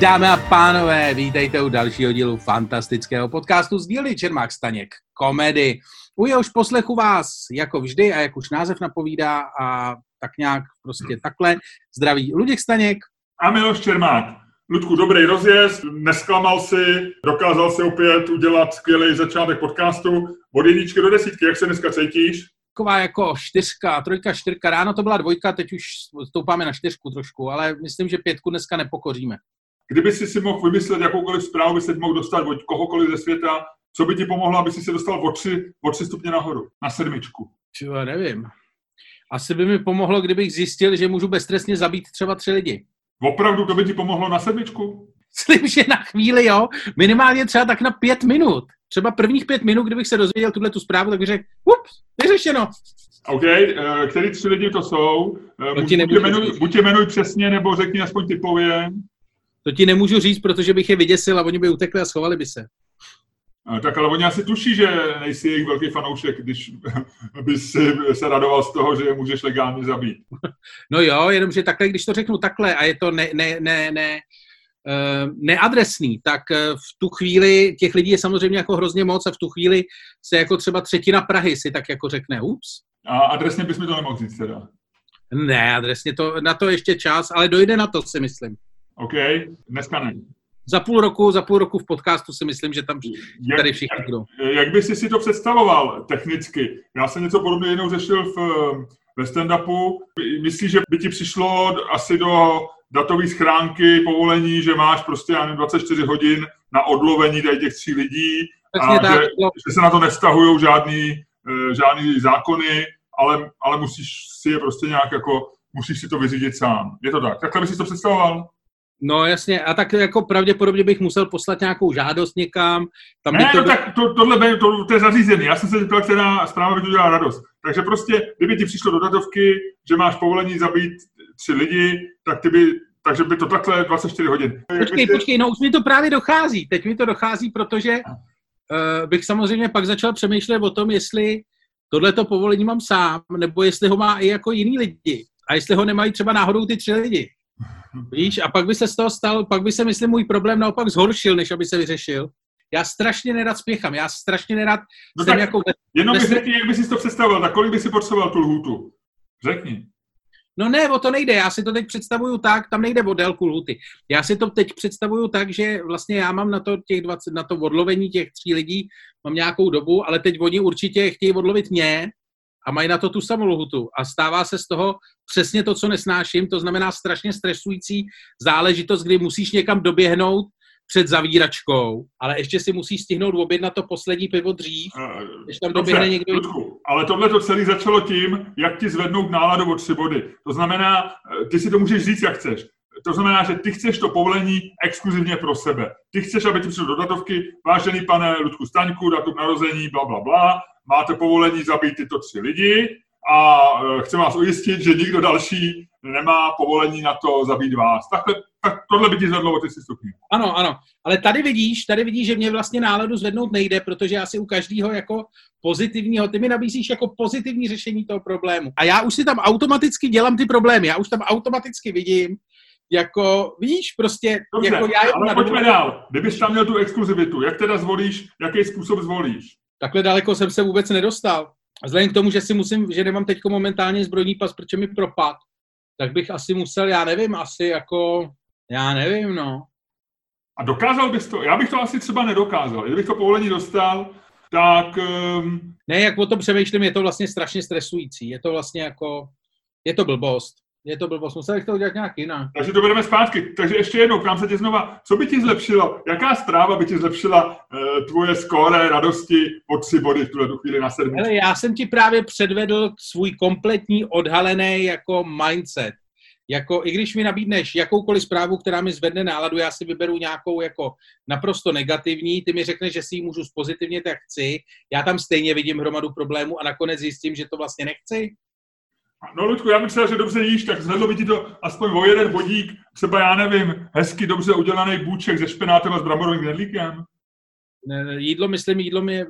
Dámy a pánové, vítejte u dalšího dílu fantastického podcastu z dílny Čermák Staněk komedy. U jehož poslechu vás, jako vždy a jak už název napovídá a tak nějak prostě takhle, zdraví Luděk Staněk. A Miloš Čermák. Ludku, dobrý rozjezd, nesklamal si, dokázal si opět udělat skvělý začátek podcastu. Od jedničky do desítky, jak se dneska cítíš? Taková jako čtyřka, trojka, čtyřka. Ráno to byla dvojka, teď už stoupáme na čtyřku trošku, ale myslím, že pětku dneska nepokoříme. Kdyby si si mohl vymyslet jakoukoliv zprávu, by se mohl dostat od kohokoliv ze světa, co by ti pomohlo, aby si se dostal o tři, o tři stupně nahoru, na sedmičku? Čo, nevím. Asi by mi pomohlo, kdybych zjistil, že můžu beztrestně zabít třeba tři lidi. Opravdu to by ti pomohlo na sedmičku? Myslím, že na chvíli, jo. Minimálně třeba tak na pět minut. Třeba prvních pět minut, kdybych se dozvěděl tuhle tu zprávu, tak bych řekl, ups, vyřešeno. OK, uh, který tři lidi to jsou? Uh, buď, tě jmenuj, buď tě jmenuj přesně, nebo řekni aspoň typově. To ti nemůžu říct, protože bych je vyděsil a oni by utekli a schovali by se. A, tak ale oni asi tuší, že nejsi jejich velký fanoušek, když bys se radoval z toho, že je můžeš legálně zabít. No jo, jenomže takhle, když to řeknu takhle a je to ne, ne, ne, ne, uh, neadresný, tak v tu chvíli těch lidí je samozřejmě jako hrozně moc a v tu chvíli se jako třeba třetina Prahy si tak jako řekne, ups. A adresně bys mi to nemohl říct teda? Ne, adresně to, na to ještě čas, ale dojde na to, si myslím. OK, dneska ne. Za půl roku, za půl roku v podcastu si myslím, že tam jak, tady všichni budou. Jak, jak bys si to představoval technicky? Já jsem něco podobného jednou řešil v, ve stand-upu. Myslíš, že by ti přišlo asi do datové schránky povolení, že máš prostě já nevím, 24 hodin na odlovení tady těch tří lidí a tak, že, no. že se na to nevztahují žádný, eh, žádný zákony, ale, ale musíš si je prostě nějak jako, musíš si to vyřídit sám. Je to tak? Takhle bys si to představoval? No jasně, a tak jako pravděpodobně bych musel poslat nějakou žádost někam. Tam ne, to... no tak to, tohle to, to je zařízený. Já jsem se zeptal, která zpráva by to dělala radost. Takže prostě, kdyby ti přišlo do datovky, že máš povolení zabít tři lidi, tak ty by, takže by to takhle 24 hodin. Počkej, počkej, no už mi to právě dochází. Teď mi to dochází, protože uh, bych samozřejmě pak začal přemýšlet o tom, jestli tohleto povolení mám sám, nebo jestli ho má i jako jiný lidi. A jestli ho nemají třeba náhodou ty tři lidi. Víš, a pak by se z toho stal, pak by se, myslím, můj problém naopak zhoršil, než aby se vyřešil. Já strašně nerad spěchám, já strašně nerad no jsem tak jako... Jenom mi řekni, jak bys si to představoval, tak kolik by si potřeboval tu lhůtu? Řekni. No ne, o to nejde, já si to teď představuju tak, tam nejde o délku lhuty. Já si to teď představuju tak, že vlastně já mám na to těch 20, na to odlovení těch tří lidí, mám nějakou dobu, ale teď oni určitě chtějí odlovit mě, a mají na to tu samou lhutu. A stává se z toho přesně to, co nesnáším, to znamená strašně stresující záležitost, kdy musíš někam doběhnout před zavíračkou, ale ještě si musíš stihnout objednat to poslední pivo dřív, než tam doběhne Dobře, někdo. Ludku, ale tohle to celé začalo tím, jak ti zvednout náladu o tři body. To znamená, eh, ty si to můžeš říct, jak chceš. To znamená, že ty chceš to povolení exkluzivně pro sebe. Ty chceš, aby ti přišlo do datovky, vážený pane Ludku Staňku, datum narození, bla, bla, bla, máte povolení zabít tyto tři lidi a e, chci vás ujistit, že nikdo další nemá povolení na to zabít vás. Takhle, tak tohle by ti zvedlo o ty stupně. Ano, ano. Ale tady vidíš, tady vidíš, že mě vlastně náladu zvednout nejde, protože já si u každého jako pozitivního, ty mi nabízíš jako pozitivní řešení toho problému. A já už si tam automaticky dělám ty problémy, já už tam automaticky vidím, jako, víš, prostě, Dobře, jako já... ale pojďme dál. Kdybys tam měl tu exkluzivitu, jak teda zvolíš, jaký způsob zvolíš? Takhle daleko jsem se vůbec nedostal. A vzhledem k tomu, že si musím, že nemám teď momentálně zbrojní pas, protože mi propad, tak bych asi musel, já nevím, asi jako, já nevím, no. A dokázal bys to? Já bych to asi třeba nedokázal. Kdybych to povolení dostal, tak... Um... Ne, jak o tom přemýšlím, je to vlastně strašně stresující. Je to vlastně jako, je to blbost je to blbost, musel bych to udělat nějak jinak. Takže to bereme zpátky. Takže ještě jednou, ptám se tě znova, co by ti zlepšilo, jaká zpráva by ti zlepšila uh, tvoje skóre radosti o tři body v tuhle chvíli na sedmi? Ale já jsem ti právě předvedl svůj kompletní odhalený jako mindset. Jako, i když mi nabídneš jakoukoliv zprávu, která mi zvedne náladu, já si vyberu nějakou jako naprosto negativní, ty mi řekneš, že si ji můžu pozitivně, tak chci, já tam stejně vidím hromadu problémů a nakonec zjistím, že to vlastně nechci. No, Ludku, já myslím, že dobře jíš, tak zvedlo by ti to aspoň o jeden bodík, třeba já nevím, hezky dobře udělaný bůček se špenátem a s bramborovým knedlíkem. Jídlo, myslím, jídlo, mě,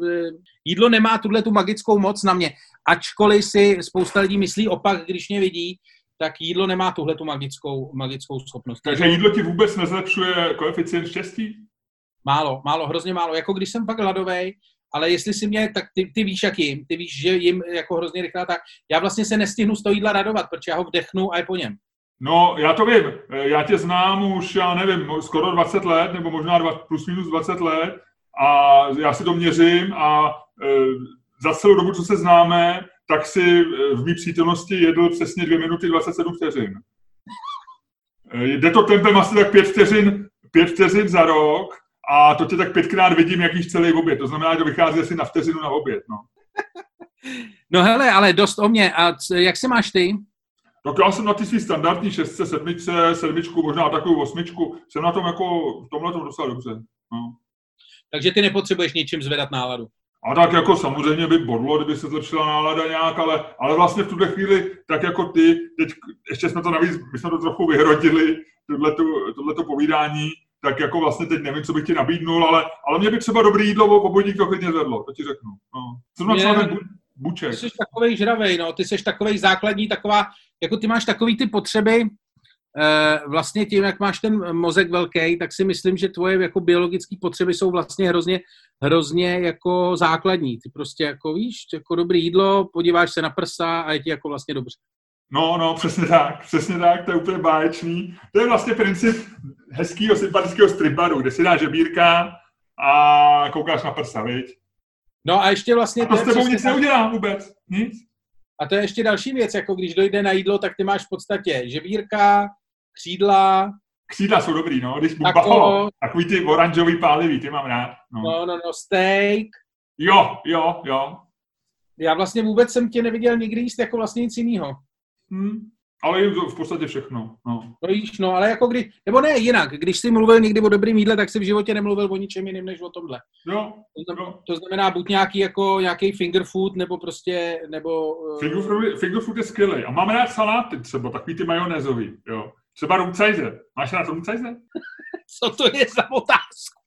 jídlo nemá tuhle tu magickou moc na mě. Ačkoliv si spousta lidí myslí opak, když mě vidí, tak jídlo nemá tuhle tu magickou, magickou schopnost. Takže jídlo ti vůbec nezlepšuje koeficient štěstí? Málo, málo, hrozně málo. Jako když jsem pak hladový, ale jestli si mě, tak ty, ty víš, jak jim, ty víš, že jim jako hrozně rychle, tak já vlastně se nestihnu z toho jídla radovat, protože já ho vdechnu a je po něm. No, já to vím. Já tě znám už, já nevím, skoro 20 let, nebo možná dva, plus minus 20 let a já si to měřím a e, za celou dobu, co se známe, tak si e, v mý přítomnosti jedl přesně 2 minuty 27 vteřin. E, jde to tempem asi tak 5 vteřin, 5 vteřin za rok a to tě tak pětkrát vidím, jak jíš celý oběd. To znamená, že to vychází asi na vteřinu na oběd. No. no hele, ale dost o mě. A c- jak se máš ty? Tak já jsem na ty svý standardní šestce, sedmičce, sedmičku, možná takovou osmičku. Jsem na tom jako v tomhle tom docela dobře. No. Takže ty nepotřebuješ ničím zvedat náladu. A tak jako samozřejmě by bodlo, kdyby se zlepšila nálada nějak, ale, ale vlastně v tuhle chvíli, tak jako ty, teď ještě jsme to navíc, my jsme to trochu vyhrotili, tohleto povídání, tak jako vlastně teď nevím, co bych ti nabídnul, ale, ale mě by třeba dobrý jídlo v obodník to klidně zvedlo, to ti řeknu. No. Zrovna Mě- třeba ten bu, buček. Ty jsi takovej žravej, no, ty jsi takovej základní, taková, jako ty máš takový ty potřeby, eh, vlastně tím, jak máš ten mozek velký, tak si myslím, že tvoje jako biologické potřeby jsou vlastně hrozně, hrozně jako základní. Ty prostě jako víš, jako dobrý jídlo, podíváš se na prsa a je ti jako vlastně dobře. No, no, přesně tak, přesně tak, to je úplně báječný. To je vlastně princip hezkého, sympatického striparu, kde si dáš žebírka a koukáš na prsa, viď? No a ještě vlastně... A to je s tebou přesně nic tak- neudělá vůbec, nic. A to je ještě další věc, jako když dojde na jídlo, tak ty máš v podstatě žebírka, křídla, Křídla jsou dobrý, no, když Tako- buffalo, takový ty oranžový pálivý, ty mám rád. No. no, no, no, steak. Jo, jo, jo. Já vlastně vůbec jsem tě neviděl nikdy jíst jako vlastně nic jiného. Hm. Ale jim to v podstatě všechno, no. To víš, no, ale jako když, nebo ne jinak, když jsi mluvil někdy o dobrým jídle, tak si v životě nemluvil o ničem jiném než o tomhle. Jo, To znamená, jo. to znamená buď nějaký jako nějaký finger food, nebo prostě, nebo... eh, Finger food, finger food je skvělý. A mám rád saláty třeba, takový ty majonézový, jo. Třeba rumcajze. Máš rád rumcajze? Co to je za otázku?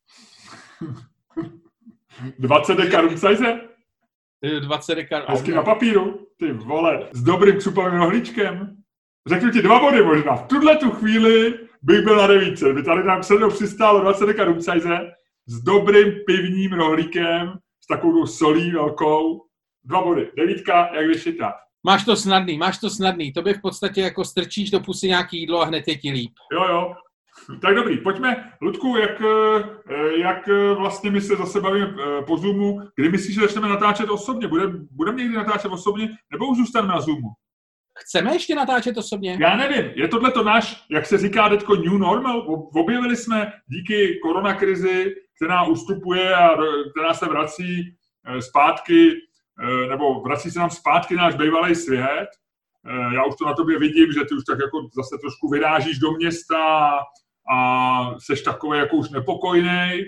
20 deka rumcajze? Eh, 20 dekar. Hezky na papíru, ty vole, s dobrým křupovým rohlíčkem. Řeknu ti dva body možná. V tuhle tu chvíli bych byl na devíce. By tady nám sedlo přistálo 20 deka rumcajze s dobrým pivním rohlíkem, s takovou solí velkou. Dva body. Devítka, jak vyšitá. Máš to snadný, máš to snadný. To by v podstatě jako strčíš do pusy nějaký jídlo a hned je ti líp. Jo, jo. Tak dobrý, pojďme, Ludku, jak, eh, jak eh, vlastně my se zase bavíme eh, po Zoomu, kdy myslíš, že začneme natáčet osobně? Budeme budem někdy natáčet osobně, nebo už zůstaneme na Zoomu? Chceme ještě natáčet osobně? Já nevím, je tohle to náš, jak se říká teďko new normal? Ob- Objevili jsme díky koronakrizi, která ustupuje a která se vrací zpátky, nebo vrací se nám zpátky náš bývalý svět. Já už to na tobě vidím, že ty už tak jako zase trošku vyrážíš do města a seš takový jako už nepokojný,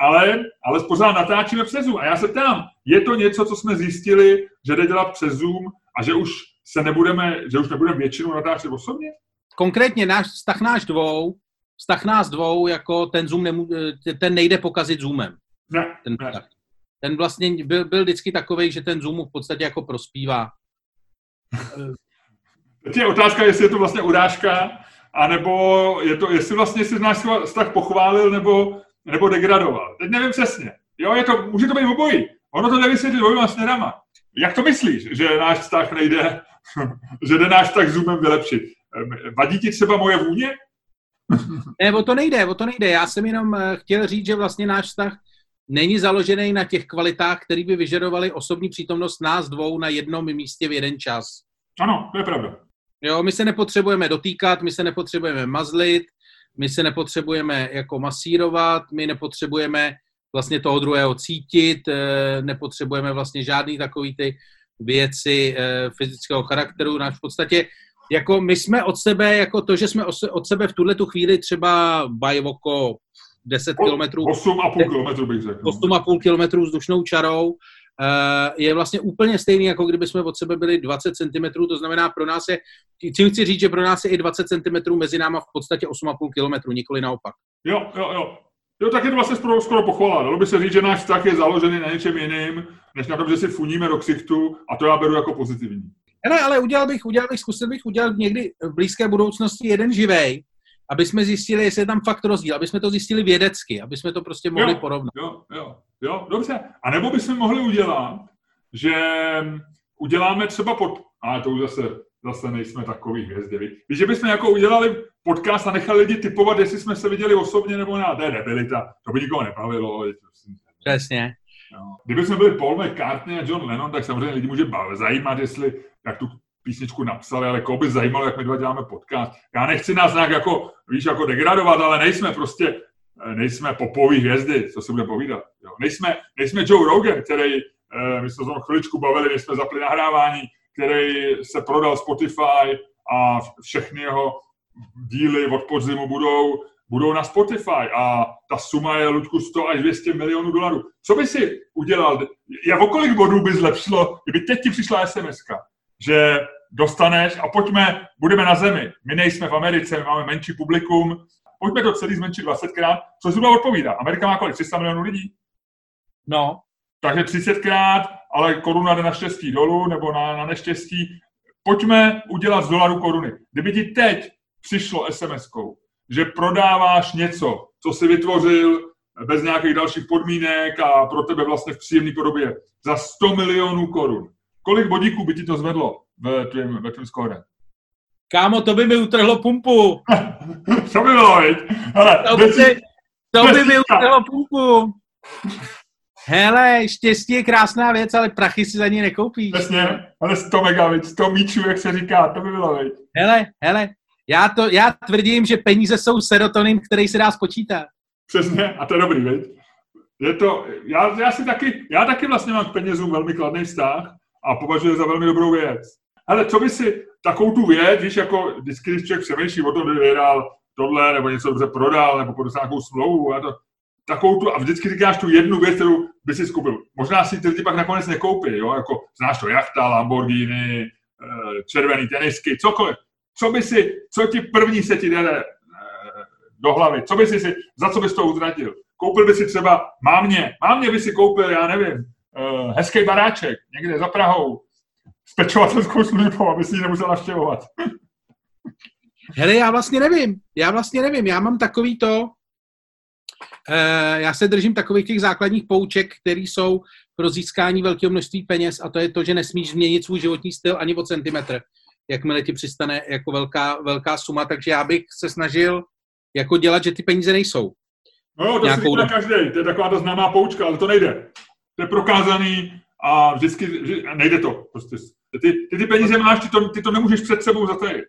ale, ale pořád natáčíme přes Zoom. A já se ptám, je to něco, co jsme zjistili, že jde dělat přes Zoom a že už se nebudeme, že už nebudeme většinou natáčet osobně? Konkrétně náš vztah náš dvou, vztah nás dvou, jako ten Zoom nemů, eh, ten nejde pokazit Zoomem. Ne, Ten, ne. vztah. ten vlastně byl, byl vždycky takový, že ten Zoom v podstatě jako prospívá. Teď je otázka, jestli je to vlastně urážka, anebo je to, jestli vlastně si náš vztah pochválil nebo, nebo degradoval. Teď nevím přesně. Jo, je to, může to být obojí. Ono to nevysvětlí dvojima směrama. Jak to myslíš, že náš vztah nejde, že jde náš vztah zoomem vylepšit? Vadí ti třeba moje vůně? Ne, o to nejde, o to nejde. Já jsem jenom eh, chtěl říct, že vlastně náš vztah není založený na těch kvalitách, které by vyžadovaly osobní přítomnost nás dvou na jednom místě v jeden čas. Ano, to je pravda. Jo, my se nepotřebujeme dotýkat, my se nepotřebujeme mazlit, my se nepotřebujeme jako masírovat, my nepotřebujeme vlastně toho druhého cítit, eh, nepotřebujeme vlastně žádný takový ty věci eh, fyzického charakteru. Náš v podstatě, jako my jsme od sebe, jako to, že jsme od sebe v tuhle tu chvíli třeba bajvoko 10 kilometrů 8,5 kilometru bych řekl. 8,5 kilometrů vzdušnou čarou, je vlastně úplně stejný, jako kdyby jsme od sebe byli 20 cm, to znamená pro nás je, tím chci říct, že pro nás je i 20 cm mezi náma v podstatě 8,5 km, nikoli naopak. Jo, jo, jo. Jo, tak je to vlastně skoro, skoro pochvala. Dalo by se říct, že náš vztah je založený na něčem jiným, než na tom, že si funíme do ksichtu a to já beru jako pozitivní. Ne, ale udělal bych, udělal bych, zkusil bych udělat někdy v blízké budoucnosti jeden živej, aby jsme zjistili, jestli je tam fakt rozdíl, aby jsme to zjistili vědecky, aby jsme to prostě mohli jo, porovnat. Jo, jo, jo, dobře. A nebo bychom mohli udělat, že uděláme třeba pod... Ale to už zase, zase nejsme takový hvězdy. Víš, že bychom jako udělali podcast a nechali lidi typovat, jestli jsme se viděli osobně nebo ne. To je debilita. To by nikoho nebavilo. Přesně. No. Kdyby jsme byli Paul McCartney a John Lennon, tak samozřejmě lidi může zajímat, jestli, jak tu písničku napsali, ale koho by zajímalo, jak my dva děláme podcast. Já nechci nás nějak jako, víš, jako degradovat, ale nejsme prostě, eh, nejsme popový hvězdy, co se bude povídat. Jo. Nejsme, nejsme Joe Rogan, který, eh, my jsme se chviličku bavili, jsme zapli nahrávání, který se prodal Spotify a všechny jeho díly od podzimu budou budou na Spotify a ta suma je, Ludku, 100 až 200 milionů dolarů. Co by si udělal? Jak o kolik bodů by zlepšilo, kdyby teď ti přišla sms že dostaneš a pojďme, budeme na zemi. My nejsme v Americe, my máme menší publikum, pojďme to celý zmenšit 20krát, co zhruba odpovídá. Amerika má kolik? 300 milionů lidí? No. Takže 30krát, ale koruna jde na štěstí dolů nebo na, na neštěstí. Pojďme udělat z dolaru koruny. Kdyby ti teď přišlo SMS-kou, že prodáváš něco, co si vytvořil bez nějakých dalších podmínek a pro tebe vlastně v příjemné podobě za 100 milionů korun. Kolik bodíků by ti to zvedlo ve tvém, ve tvém skóre? Kámo, to by mi utrhlo pumpu. to by bylo, viď? Hele, to, by, to by mi utrhlo pumpu. Hele, štěstí je krásná věc, ale prachy si za ní nekoupíš. Přesně, ale 100 megabit, 100 míčů, jak se říká, to by bylo, viď? Hele, hele, já, to, já tvrdím, že peníze jsou serotonin, který se dá spočítat. Přesně, a to je dobrý, viď? Je to, já, já, si taky, já taky vlastně mám k penězům velmi kladný vztah a považuji za velmi dobrou věc. Ale co by si takovou tu věc, víš, jako vždycky, když člověk přemýšlí o tom, kdy vyhrál tohle, nebo něco dobře prodal, nebo podepsal nějakou smlouvu, a to, takovou tu, a vždycky říkáš tu jednu věc, kterou by si skupil. Možná si ty lidi pak nakonec nekoupí, jo, jako znáš to jachta, Lamborghini, eh, červený tenisky, cokoliv co by si, co ti první se ti jde eh, do hlavy, co by si za co bys to utratil? Koupil by si třeba mámě, mámě by si koupil, já nevím, hezký baráček někde za Prahou s pečovatelskou službou, aby si ji nemusel naštěvovat. Hele, já vlastně nevím, já vlastně nevím, já mám takový to, uh, já se držím takových těch základních pouček, které jsou pro získání velkého množství peněz a to je to, že nesmíš změnit svůj životní styl ani o centimetr jakmile ti přistane jako velká, velká suma, takže já bych se snažil jako dělat, že ty peníze nejsou. No jo, to si každý, to je taková ta známá poučka, ale to nejde. To je prokázaný a vždycky nejde to. Prostě. Ty, ty, ty peníze máš, ty to, ty to nemůžeš před sebou zatajit.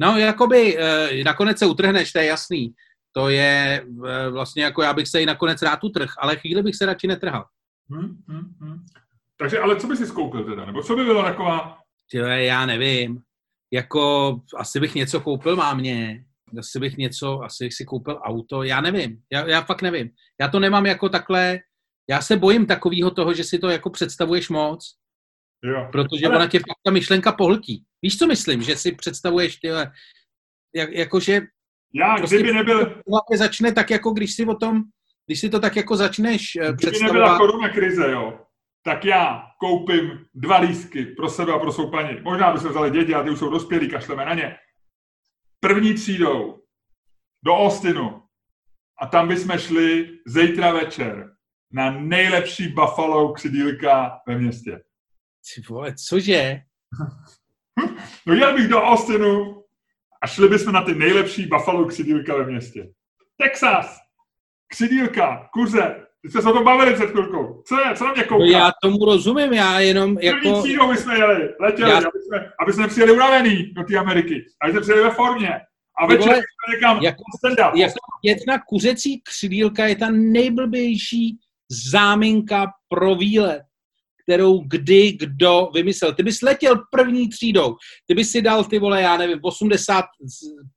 No, jakoby e, nakonec se utrhneš, to je jasný. To je e, vlastně jako já bych se i nakonec rád utrh, ale chvíli bych se radši netrhal. Hmm, hmm, hmm. Takže, ale co by si skoupil teda? Nebo co by byla taková Tyhle, já nevím. Jako, asi bych něco koupil mámě, asi bych něco, asi bych si koupil auto, já nevím, já, já fakt nevím. Já to nemám jako takhle, já se bojím takového toho, že si to jako představuješ moc, jo. protože Ale... ona tě pak ta myšlenka pohltí. Víš, co myslím? Že si představuješ tyhle, jak, jakože já, prostě kdyby nebyl... začne tak, jako když si o tom, když si to tak jako začneš eh, kdyby představovat... Kdyby nebyla koruna krize, jo, tak já koupím dva lístky pro sebe a pro svou paní. Možná by se vzali děti, a ty už jsou dospělí, kašleme na ně. První třídou do Austinu a tam bychom šli zítra večer na nejlepší Buffalo křidílka ve městě. Ty vole, cože? no jel bych do Austinu a šli bychom na ty nejlepší Buffalo křidílka ve městě. Texas, křidílka, kuře, ty jste se o tom bavili před chvilkou. Co je? Co na mě kouká? No já tomu rozumím, já jenom jako... První třídou jsme jeli, letěli, já... aby, jsme, aby jsme přijeli unavený do té Ameriky. Aby jsme přijeli ve formě. A večer vole, někam jako. Jako jedna kuřecí křidílka je ta nejblbější záminka pro výlet kterou kdy kdo vymyslel. Ty bys letěl první třídou, ty bys si dal, ty vole, já nevím, 80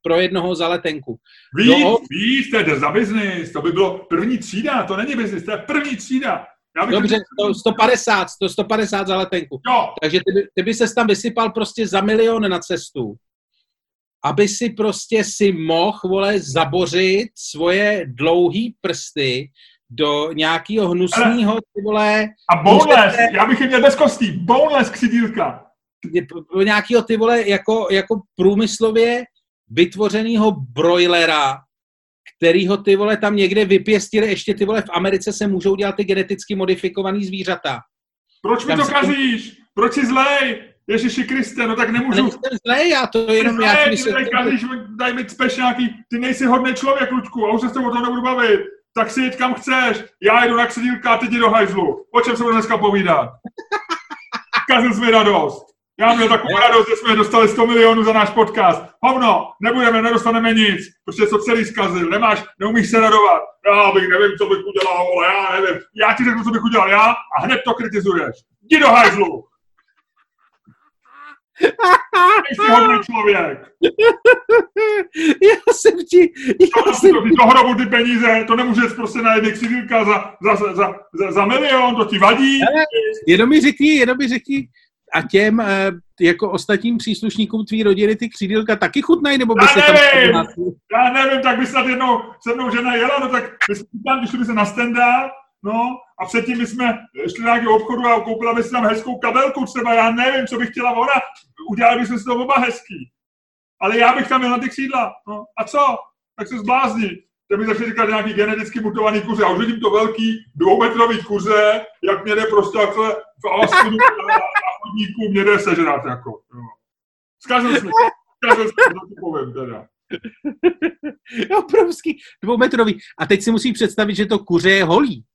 pro jednoho za letenku. Víc, Do... víc, to je za biznis, to by bylo první třída, to není biznis, to je první třída. Já bych Dobře, to 150, to 150 za letenku. Jo. Takže ty by, ty by ses tam vysypal prostě za milion na cestu, aby si prostě si mohl, vole, zabořit svoje dlouhý prsty do nějakého hnusného, ty vole... A boneless, můžete... já bych je měl bez kostí, boneless křidílka. nějakého ty vole jako, jako průmyslově vytvořeného broilera, kterýho ty vole tam někde vypěstili, ještě ty vole v Americe se můžou dělat ty geneticky modifikovaný zvířata. Proč mi to kazíš? Proč jsi zlej? Ježiši Kriste, no tak nemůžu... Nejsem zlej, já to jenom... Zlej, já daj mi nějaký, ty nejsi hodný člověk, Lučku, a už se s tebou o tom nebudu bavit. Tak si jeď kam chceš, já jdu na ksedílka a ty jdi do hajzlu. O čem se budu dneska povídat? Kazil jsi mi radost. Já měl takovou radost, že jsme dostali 100 milionů za náš podcast. Hovno, nebudeme, nedostaneme nic, protože to celý zkazil, nemáš, neumíš se radovat. Já bych nevím, co bych udělal, ale já nevím. Já ti řeknu, co bych udělal já a hned to kritizuješ. Jdi do hajzlu. Jsi hodný člověk. Já jsem ti... Já jsem ti... Do hrobu ty peníze, to nemůžeš prostě na jedné křidílka za, za, za, za, za milion, to ti vadí. Jenom mi řekni, jenom mi řekni, a těm eh, jako ostatním příslušníkům tvý rodiny ty křídílka taky chutnají, nebo by já se nevím, tam... Já nevím, tak by snad jednou se mnou žena jela, no tak by se tam, když by se na stenda, no, a předtím my jsme šli na obchodu a koupila by si tam hezkou kabelku třeba, já nevím, co bych chtěla ona, udělali bychom si to oba hezký. Ale já bych tam měl na ty křídla, no, a co? Tak se zblázni. Teď mi začali říkat nějaký geneticky mutovaný kuře. A už vidím to velký dvoumetrový kuře, jak mě jde prostě takhle v Alaskinu na, chodníku, mě jde sežrat jako. Zkazil jsme, zkazil jsme, to povím teda. Obrovský, dvoumetrový. A teď si musí představit, že to kuře je holý.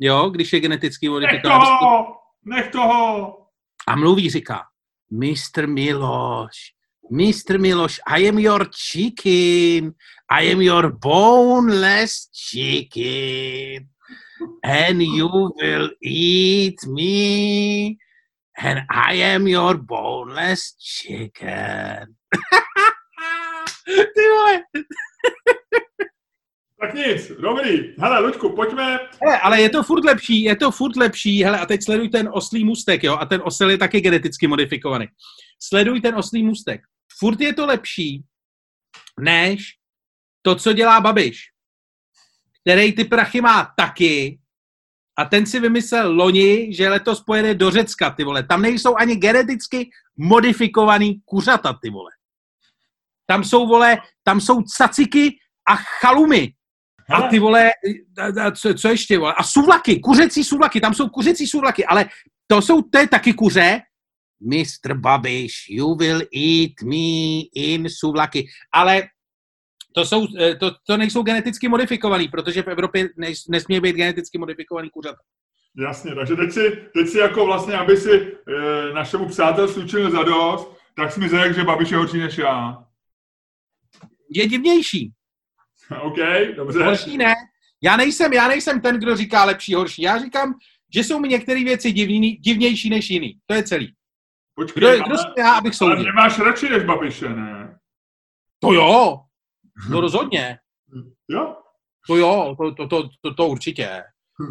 Jo, když je geneticky modifikovaný. Nech toho! Nech toho! A mluví, říká, Mr. Miloš, Mr. Miloš, I am your chicken. I am your boneless chicken. And you will eat me. And I am your boneless chicken. Ty vole. Tak nic, dobrý. Hele, Luďku, pojďme. Hele, ale je to furt lepší, je to furt lepší. Hele, a teď sleduj ten oslý mustek, jo, a ten osel je taky geneticky modifikovaný. Sleduj ten oslý mustek. Furt je to lepší, než to, co dělá Babiš, který ty prachy má taky a ten si vymyslel loni, že letos pojede do Řecka, ty vole. Tam nejsou ani geneticky modifikovaný kuřata, ty vole. Tam jsou, vole, tam jsou caciky a chalumy. A ty vole, co, co ještě, vole? A suvlaky, kuřecí suvlaky, tam jsou kuřecí suvlaky, ale to jsou, to je taky kuře. Mr. Babiš, you will eat me in suvlaky. Ale to, jsou, eh, to, to nejsou geneticky modifikovaný, protože v Evropě nesmí být geneticky modifikovaný kuřata. Jasně, takže teď si, teď si jako vlastně, aby si e, našemu přátelství učinil zadost, tak jsi mi řekl, že Babiš je horší než já. Je divnější. OK, dobře. Horší ne. Já nejsem, já nejsem ten, kdo říká lepší, horší. Já říkám, že jsou mi některé věci divný, divnější než jiný. To je celý. Počkej, kdo, kdo jsem já, abych soudil? Ale nemáš radši než Babiše, ne? To jo, No rozhodně. Jo? To jo, to, to, to, to, to určitě.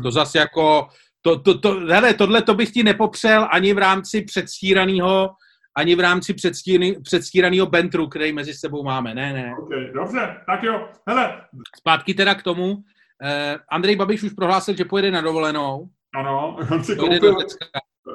To zase jako, to, to, to, hele, tohle to bych ti nepopřel ani v rámci předstíraného ani v rámci předstíraného bentru, který mezi sebou máme. Ne, ne. Okay, dobře, tak jo. Hele. Zpátky teda k tomu. Eh, Andrej Babiš už prohlásil, že pojede na dovolenou. Ano, on si koupil,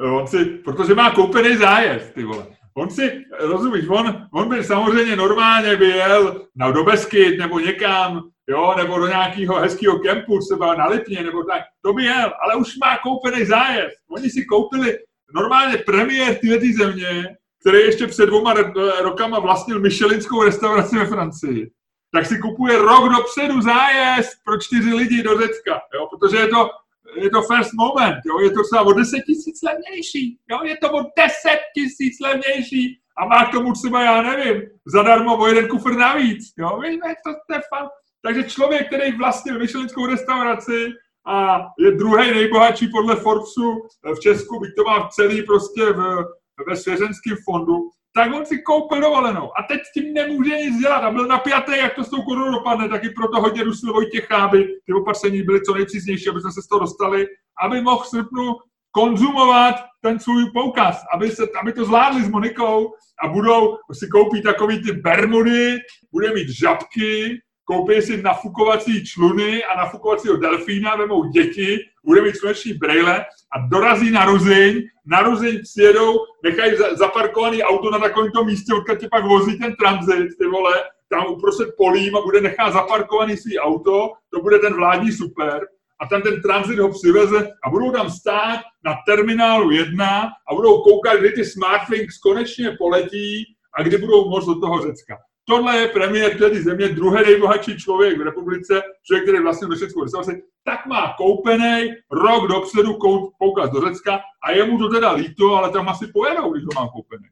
on si, protože má koupený zájezd, ty vole. On si, rozumíš, on, on by samozřejmě normálně by jel na do Beskyt nebo někam, jo, nebo do nějakého hezkého kempu, třeba na Lipně, nebo tak, to by jel, ale už má koupený zájezd. Oni si koupili normálně premiér tyhle země, který ještě před dvouma rokama vlastnil Michelinskou restauraci ve Francii, tak si kupuje rok dopředu zájezd pro čtyři lidi do Řecka, jo, protože je to je to first moment, jo? je to třeba o 10 tisíc levnější, jo? je to o 10 tisíc levnější a má k tomu třeba, já nevím, zadarmo o jeden kufr navíc, jo, Víme, to, to je fakt. Takže člověk, který vlastnil Michelinskou restauraci a je druhý nejbohatší podle Forbesu v Česku, byť to má celý prostě v, ve svěřenském fondu, tak on si koupil dovolenou. A teď s tím nemůže nic dělat. A byl napjatý, jak to s tou korunou dopadne, taky proto hodně dusil Vojtěch aby ty opatření byly co nejpřísnější, aby jsme se z toho dostali, aby mohl v srpnu konzumovat ten svůj poukaz, aby, se, aby to zvládli s Monikou a budou si koupit takový ty bermudy, bude mít žabky, koupí si nafukovací čluny a nafukovacího delfína, vemou děti, bude mít sluneční brejle a dorazí na Ruziň, na Ruziň přijedou, nechají zaparkovaný auto na takovémto místě, odkud tě pak vozí ten tranzit, ty vole, tam uprostřed polím a bude nechá zaparkovaný svý auto, to bude ten vládní super a tam ten transit ho přiveze a budou tam stát na terminálu 1 a budou koukat, kdy ty Smartthings konečně poletí a kdy budou moct do toho Řecka. Tohle je premiér této země, druhý nejbohatší člověk v republice, člověk, který vlastně do Řecku restauraci, tak má koupený rok dopředu koukat do Řecka a je mu to teda líto, ale tam asi pojedou, když ho má koupený.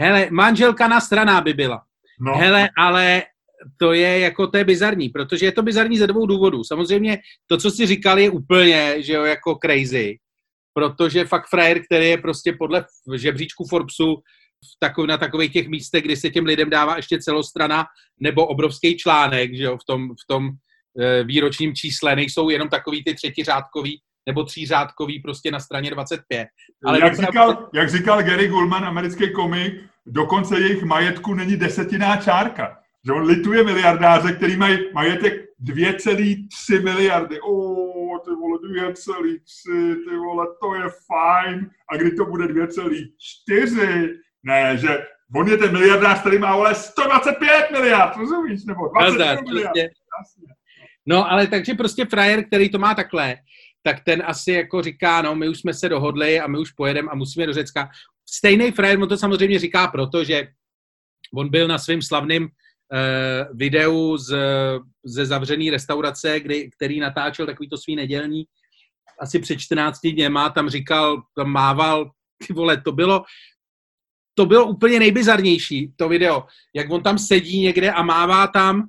Hele, manželka na straná by byla. No. Hele, ale to je jako, to je bizarní, protože je to bizarní ze dvou důvodů. Samozřejmě to, co si říkal, je úplně, že jo, jako crazy, protože fakt frajer, který je prostě podle žebříčku Forbesu takov, na takových těch místech, kdy se těm lidem dává ještě celostrana nebo obrovský článek, že jo, v tom, v tom e, výročním čísle, nejsou jenom takový ty třetiřádkový nebo třířádkový prostě na straně 25. Ale jak, říkal, jak říkal Gary Gulman, americký komik, dokonce jejich majetku není desetiná čárka. Že on lituje miliardáře, který mají majetek 2,3 miliardy. O, ty vole, 2,3, ty vole, to je fajn. A kdy to bude 2,4? Ne, že on je ten miliardář, který má, vole, 125 miliard, rozumíš? Nebo 20 miliard. No, ale takže prostě frajer, který to má takhle, tak ten asi jako říká, no, my už jsme se dohodli a my už pojedeme a musíme do Řecka. Stejný frajer, on to samozřejmě říká proto, že on byl na svém slavném Eh, videu z, ze zavřené restaurace, kdy, který natáčel takový to svý nedělní asi před 14 dněma, tam říkal, tam mával, ty vole, to bylo, to bylo úplně nejbizarnější, to video, jak on tam sedí někde a mává tam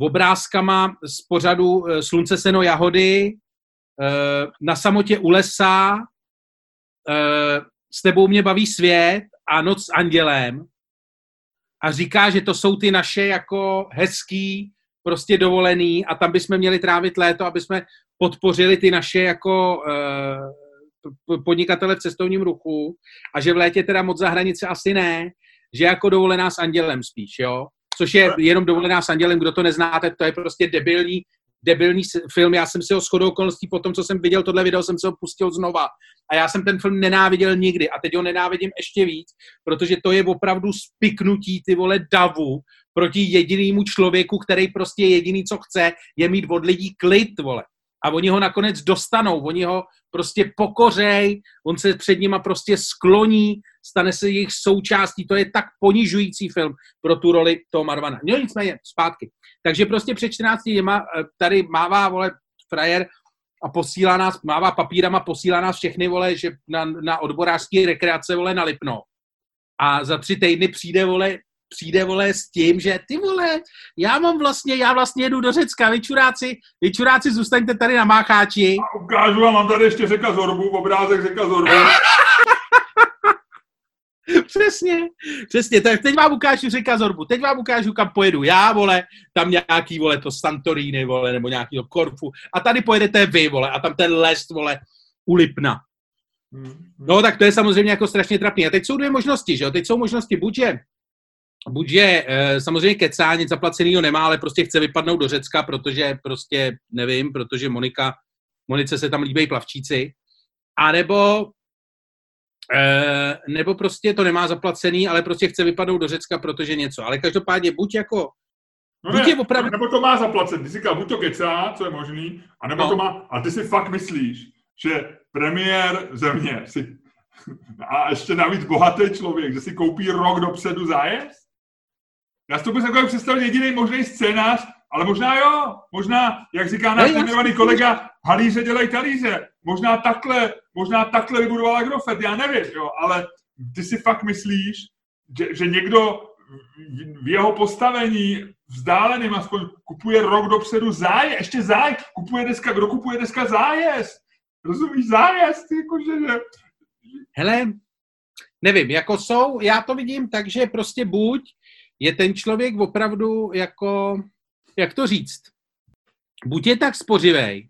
obrázkama z pořadu eh, Slunce, seno, jahody, eh, na samotě u lesa, s tebou mě baví svět a noc s andělem. A říká, že to jsou ty naše jako hezký prostě dovolený a tam bychom měli trávit léto, aby jsme podpořili ty naše jako podnikatele v cestovním ruchu a že v létě teda moc za hranice asi ne, že jako dovolená s andělem spíš, jo? Což je jenom dovolená s andělem, kdo to neznáte, to je prostě debilní debilní film, já jsem si ho shodou okolností po tom, co jsem viděl tohle video, jsem se ho pustil znova a já jsem ten film nenáviděl nikdy a teď ho nenávidím ještě víc, protože to je opravdu spiknutí ty vole davu proti jedinému člověku, který prostě jediný, co chce, je mít od lidí klid, vole. A oni ho nakonec dostanou, oni ho prostě pokořej, on se před nima prostě skloní, stane se jejich součástí, to je tak ponižující film pro tu roli toho Marvana. No nicméně, zpátky. Takže prostě před 14 dněma eh, tady mává, vole, frajer a posílá nás, mává papírama, posílá nás všechny, vole, že na, na odborářský rekreace, vole, na Lipno. A za tři týdny přijde, vole, přijde, vole, s tím, že ty vole, já mám vlastně, já vlastně jedu do Řecka, vy čuráci, vy čuráci zůstaňte tady na Mácháči. A ukážu vám, mám tady ještě řeka Zorbu, obrázek řeka Zorbu. přesně, přesně, tak teď vám ukážu řeka Zorbu, teď vám ukážu, kam pojedu já, vole, tam nějaký, vole, to Santorini, vole, nebo nějakýho Korfu, a tady pojedete vy, vole, a tam ten les, vole, u Lipna. Hmm. No, tak to je samozřejmě jako strašně trapný. A teď jsou dvě možnosti, že jo? Teď jsou možnosti, buď že buď že e, samozřejmě kecá, nic zaplaceného nemá, ale prostě chce vypadnout do Řecka, protože prostě, nevím, protože Monika, Monice se tam líbí plavčíci, a nebo e, nebo prostě to nemá zaplacený, ale prostě chce vypadnout do Řecka, protože něco. Ale každopádně buď jako No ne, je opravdu... nebo to má zaplacený. Ty říkal, buď to kecá, co je možný, a nebo no. to má, a ty si fakt myslíš, že premiér země si, a ještě navíc bohatý člověk, že si koupí rok dopředu zájezd? Já si to bych jako představil jediný možný scénář, ale možná jo, možná, jak říká náš jmenovaný kolega, halíře dělají talíře. Možná takhle, možná takhle vybudoval Agrofert, já nevím, jo, ale ty si fakt myslíš, že, že někdo v jeho postavení vzdáleným aspoň kupuje rok dopředu zájezd, ještě zájezd, kupuje dneska, kdo kupuje dneska zájezd? Rozumíš zájezd? Jakože, že... Hele, nevím, jako jsou, já to vidím tak, že prostě buď je ten člověk opravdu jako, jak to říct, buď je tak spořivej,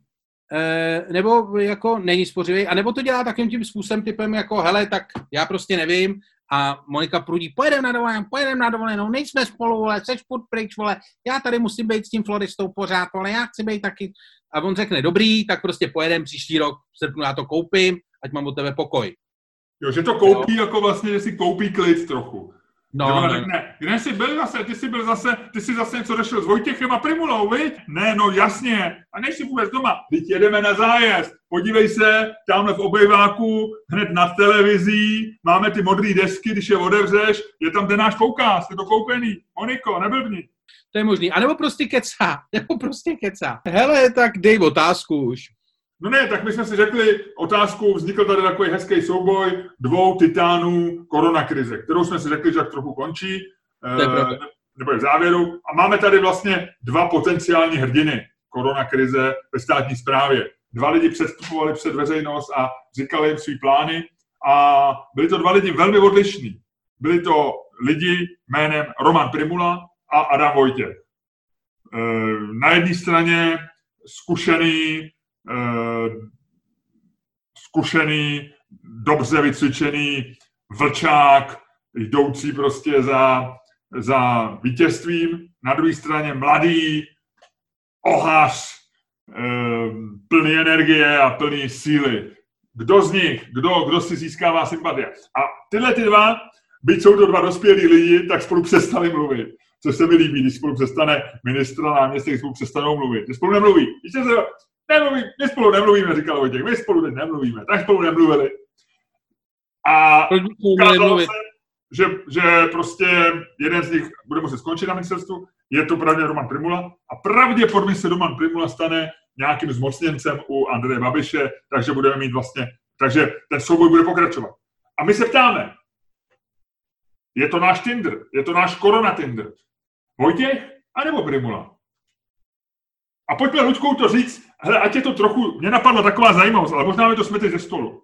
eh, nebo jako není spořivej, anebo to dělá takým tím způsobem typem jako, hele, tak já prostě nevím a Monika prudí, pojedeme na dovolenou, pojedeme na dovolenou, nejsme spolu, vole, seš furt pryč, vole, já tady musím být s tím floristou pořád, vole, já chci být taky. A on řekne, dobrý, tak prostě pojedeme příští rok, v srpnu já to koupím, ať mám od tebe pokoj. Jo, že to koupí jo. jako vlastně, že si koupí klid trochu. No, ona no. řekne, kde jsi byl zase, ty jsi byl zase, ty jsi zase něco řešil s Vojtěchem a Primulou, viď? Ne, no jasně, a nejsi vůbec doma, teď jedeme na zájezd, podívej se, tamhle v obejváku, hned nad televizí, máme ty modré desky, když je otevřeš, je tam ten náš poukaz, je to koupený, Moniko, neblbni. To je možný. A nebo prostě kecá. Nebo prostě kecá. Hele, tak dej otázku už. No ne, tak my jsme si řekli otázku, vznikl tady takový hezký souboj dvou titánů koronakrize, kterou jsme si řekli, že tak trochu končí, eh, nebo je v závěru. A máme tady vlastně dva potenciální hrdiny koronakrize ve státní správě. Dva lidi předstupovali před veřejnost a říkali jim svý plány a byli to dva lidi velmi odlišní. Byli to lidi jménem Roman Primula a Adam Vojtěch. Eh, Na jedné straně zkušený zkušený, dobře vycvičený vlčák, jdoucí prostě za, za vítězstvím. Na druhé straně mladý, ohař, eh, plný energie a plný síly. Kdo z nich, kdo, kdo si získává sympatie? A tyhle ty dva, byť jsou to dva dospělí lidi, tak spolu přestali mluvit. Což se mi líbí, když spolu přestane ministr a náměstek spolu přestanou mluvit. Že spolu nemluví. Se, nemluví, my spolu nemluvíme, říkal Vojtěch, my spolu teď nemluvíme, tak spolu nemluvili. A ukázalo se, že, že prostě jeden z nich bude muset skončit na ministerstvu, je to pravděpodobně Roman Primula a pravděpodobně se Roman Primula stane nějakým zmocněncem u Andreje Babiše, takže budeme mít vlastně, takže ten souboj bude pokračovat. A my se ptáme, je to náš Tinder, je to náš korona Tinder. Vojtěch anebo Primula? A pojďme Luďkou to říct, hele, ať je to trochu, mě napadla taková zajímavost, ale možná mi to smete ze stolu.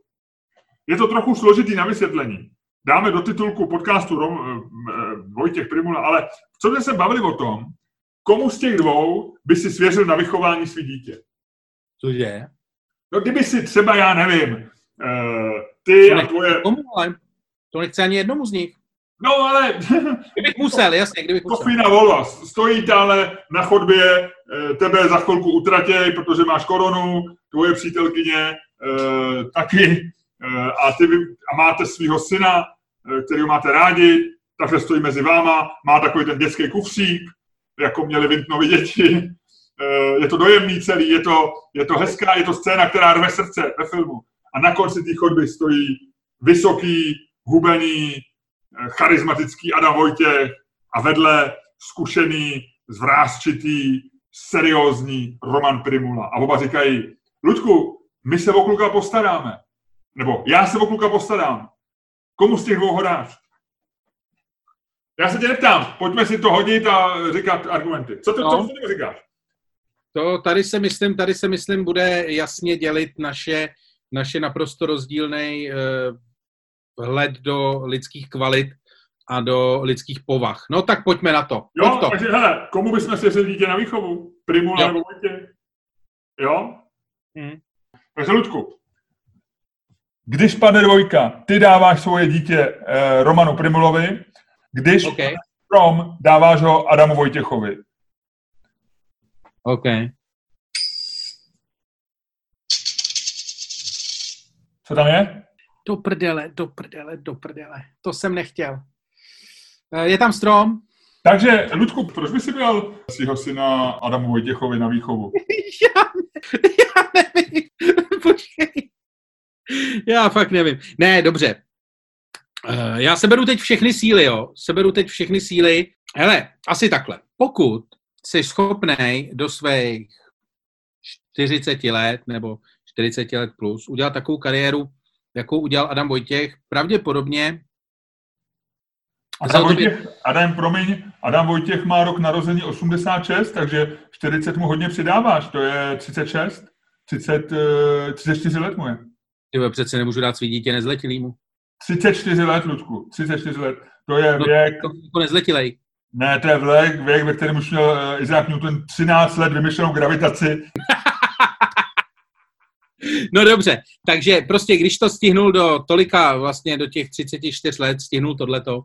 Je to trochu složitý na vysvětlení. Dáme do titulku podcastu Rom, eh, eh, Vojtěch Primula, ale co jsme se bavili o tom, komu z těch dvou by si svěřil na vychování svý dítě? Cože? No kdyby si třeba, já nevím, eh, ty a tvoje... Komu, ale to nechce ani jednomu z nich. No ale Kdybych musel, jasně, kdybych musel. Kofína Volva stojí dále na chodbě, eh, tebe za chvilku utratěj, protože máš koronu, tvoje přítelkyně eh, taky eh, a, ty, a máte svého syna, kterého máte rádi, takhle stojí mezi váma, má takový ten dětský kufřík, jako měli Vintnovi děti. Je to dojemný celý, je to, je to hezká, je to scéna, která rve srdce ve filmu. A na konci té chodby stojí vysoký, hubený, charismatický Adam Vojtěch a vedle zkušený, zvrázčitý, seriózní Roman Primula. A oba říkají, Luďku, my se o kluka postaráme. Nebo já se o kluka postarám. Komu z těch dvou ho dáš? Já se tě neptám, pojďme si to hodit a říkat argumenty. Co ty, No. co ty říkáš? To tady se myslím, tady se myslím, bude jasně dělit naše, naše naprosto rozdílný uh, vhled do lidských kvalit a do lidských povah. No tak pojďme na to. Pojď Jo, to. takže hele, komu bychom svěřili dítě na výchovu? Primula Jo. nebo Vojtěch? Jo? Hm. Takže Ludku, když padne dvojka, ty dáváš svoje dítě eh, Romanu Primulovi, když OK, Rom dáváš ho Adamu Vojtěchovi. OK. Co tam je? Do prdele, do prdele, do prdele. To jsem nechtěl. Eh, Je tam strom? Takže, Ludku, proč by si dal svého syna Adamu Vojtěchovi na výchovu? Já, ne, já nevím. Počkej. Já fakt nevím. Ne, dobře. Eh, Já seberu teď všechny síly, jo. Seberu teď všechny síly. Hele, asi takhle. Pokud jsi schopný do svých 40 let nebo 40 let plus udělat takovou kariéru, jakou udělal Adam Vojtěch, pravděpodobně Adam Vojtěch, Adam, promiň, Adam Vojtěch má rok narození 86, takže 40 mu hodně přidáváš, to je 36, 30, eh, 34 let mu je. ty vole, přece nemůžu dát svý dítě nezletilýmu. 34 let, Ludku, 34 let. To je No, věk, To jako nezletilej. ne, to je věk, věk ve kterém už měl eh, Isaac Newton 13 let vymyšlenou gravitaci. No dobře, takže prostě když to stihnul do tolika, vlastně do těch 34 let, stihnul tohleto,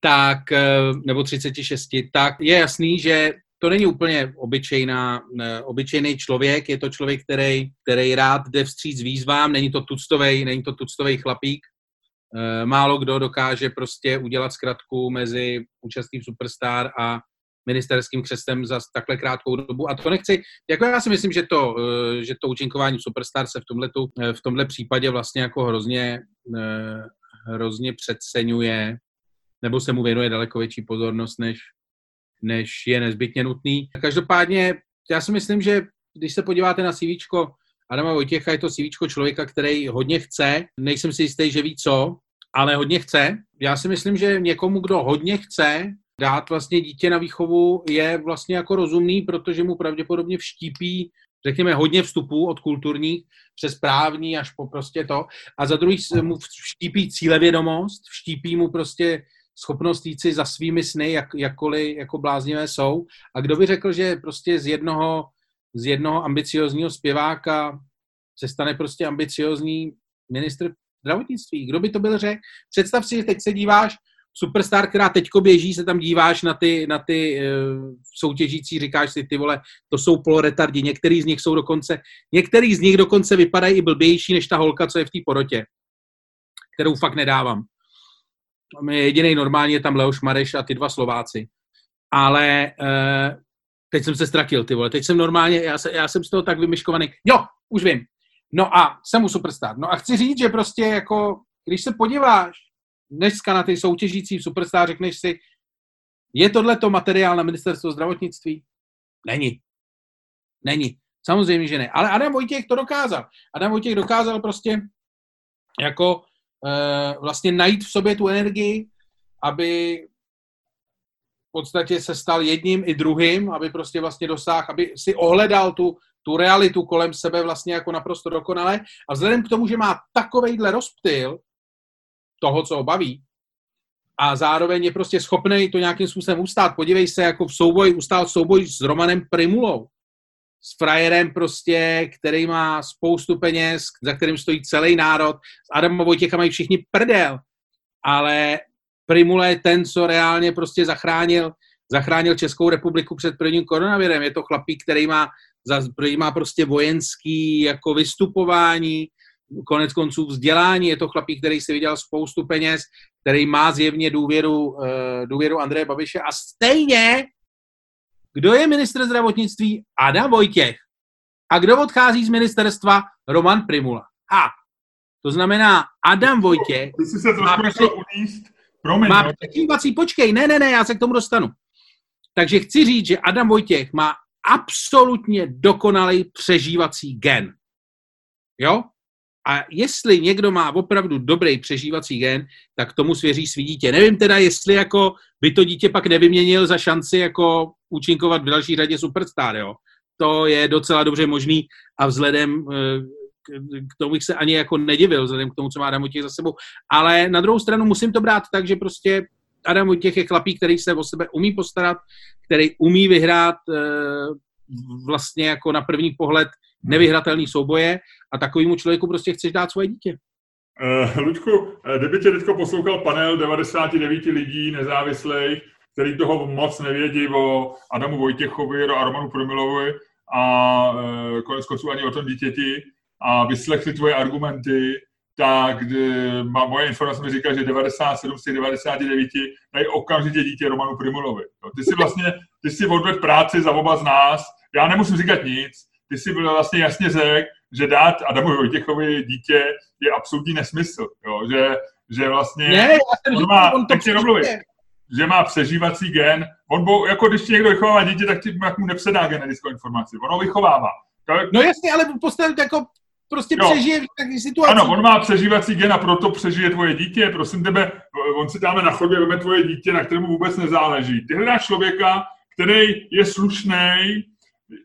tak, eh, nebo 36, tak je jasný, že to není úplně obyčejná, obyčejný člověk, je to člověk, který, který rád jde vstříc výzvám, není to tuctovej, není to tuctovej chlapík. Eh, málo kdo dokáže prostě udělat zkratku mezi účastným Superstar a ministerským křestem za takhle krátkou dobu. A to nechci, jako já si myslím, že to, eh, že to účinkování Superstar se v tomhle, eh, v tomhle případě vlastně jako hrozně, hrozně přeceňuje, nebo se mu věnuje daleko větší pozornost, než, než je nezbytně nutný. Každopádně já si myslím, že když se podíváte na CV Adama Vojtěcha, je to CV člověka, který hodně chce, nejsem si jistý, že ví co, ale hodně chce. Já si myslím, že někomu, kdo hodně chce dát vlastně dítě na výchovu, je vlastně jako rozumný, protože mu pravděpodobně vštípí řekněme, hodně vstupů od kulturních přes právní až po prostě to. A za druhý mu vštípí cílevědomost, vštípí mu prostě schopnost jít si za svými sny, jak, jakkoliv jako bláznivé jsou. A kdo by řekl, že prostě z jednoho, z jednoho ambiciozního zpěváka se stane prostě ambiciozní ministr zdravotnictví. Kdo by to byl řekl? Představ si, že teď se díváš, Superstar, která teďko běží, se tam díváš na ty, na ty uh, soutěžící, říkáš si, ty vole, to jsou poloretardi, některý z nich jsou dokonce, některý z nich dokonce vypadají i blbější než ta holka, co je v té porotě, kterou fakt nedávám jediný normálně je tam Leoš Mareš a ty dva Slováci. Ale uh, teď jsem se ztratil, ty vole. Teď jsem normálně, já, se, já jsem z toho tak vymyškovaný. Jo, už vím. No a jsem mu superstar. No a chci říct, že prostě jako, když se podíváš dneska na ty soutěžící v superstar, řekneš si, je tohle to materiál na ministerstvo zdravotnictví? Není. Není. Samozřejmě, že ne. Ale Adam Vojtěch to dokázal. Adam Vojtěch dokázal prostě jako Eh, vlastně najít v sobě tu energii, aby v podstatě se stal jedním i druhým, aby prostě vlastně dosáhl, aby si ohledal tu, tu realitu kolem sebe vlastně jako naprosto dokonale. A vzhledem k tomu, že má takovejhle rozptyl toho, co ho baví, a zároveň je prostě schopný to nějakým způsobem ustát. Podívej se, jako v souboj, ustál souboj s Romanem Primulou s frajerem prostě, který má spoustu peněz, za kterým stojí celý národ. S Adamem Vojtěcha mají všichni prdel, ale Primula je ten, co reálně prostě zachránil, zachránil Českou republiku před prvním koronavirem. Je to chlapík, který má, který má prostě vojenský jako vystupování, konec konců vzdělání. Je to chlapík, který si viděl spoustu peněz, který má zjevně důvěru, eh, důvěru Andreje Babiše a stejně kdo je ministr zdravotnictví? Adam Vojtěch. A kdo odchází z ministerstva? Roman Primula. A to znamená, Adam Vojtěch... Ty jsi se trošku uníst. Promiň, má překývací, počkej, ne, ne, ne, já se k tomu dostanu. Takže chci říct, že Adam Vojtěch má absolutně dokonalý přežívací gen. Jo? A jestli někdo má opravdu dobrý přežívací gen, tak tomu svěří svý dítě. Nevím teda, jestli jako by to dítě pak nevyměnil za šanci jako účinkovat v další řadě Superstar, jo. To je docela dobře možný a vzhledem eh, k tomu bych se ani jako nedivil, vzhledem k tomu, co má Adam Vojtěch za sebou. Ale na druhou stranu musím to brát tak, že prostě Adam Vojtěch je chlapík, který se o sebe umí postarat, který umí vyhrát eh, vlastně jako na první pohled nevyhratelný souboje a takovému člověku prostě chceš dát svoje dítě. Uh, Luďku, kdyby tě teďko poslouchal panel 99 lidí nezávislých, který toho moc nevědí o Adamu Vojtěchovi, o Romanu Promilovi a uh, konec konců ani o tom dítěti a vyslechli tvoje argumenty, tak má, moje informace mi říká, že 97 z těch 99 dají okamžitě dítě Romanu Primulovi. Ty si vlastně, ty si odvedl práci za oba z nás, já nemusím říkat nic, ty si byl vlastně jasně řekl, že dát Adamu Vojtěchovi dítě je absolutní nesmysl, jo? Že, že vlastně ne, já jsem on má, on to že má přežívací gen. On bo, jako když ti někdo vychovává dítě, tak ti jak mu nepředá genetickou informaci. On ho vychovává. Tak... No jasně, ale postavit jako prostě jo. přežije v takových situacích. Ano, on má přežívací gen a proto přežije tvoje dítě. Prosím tebe, on si dáme na chodbě, veme tvoje dítě, na kterému vůbec nezáleží. Ty hledáš člověka, který je slušný,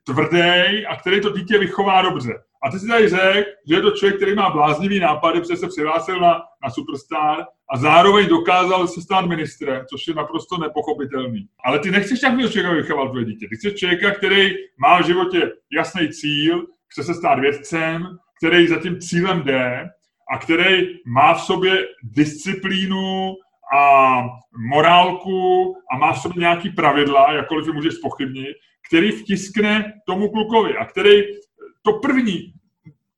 tvrdý a který to dítě vychová dobře. A ty si tady řekl, že je to člověk, který má bláznivý nápady, protože se přihlásil na, na Superstar a zároveň dokázal se stát ministrem, což je naprosto nepochopitelný. Ale ty nechceš takového člověka vychovat tvoje dítě. Ty chceš člověka, který má v životě jasný cíl, chce se stát vědcem, který za tím cílem jde a který má v sobě disciplínu a morálku a má v sobě nějaký pravidla, jakkoliv je můžeš pochybnit, který vtiskne tomu klukovi a který to první,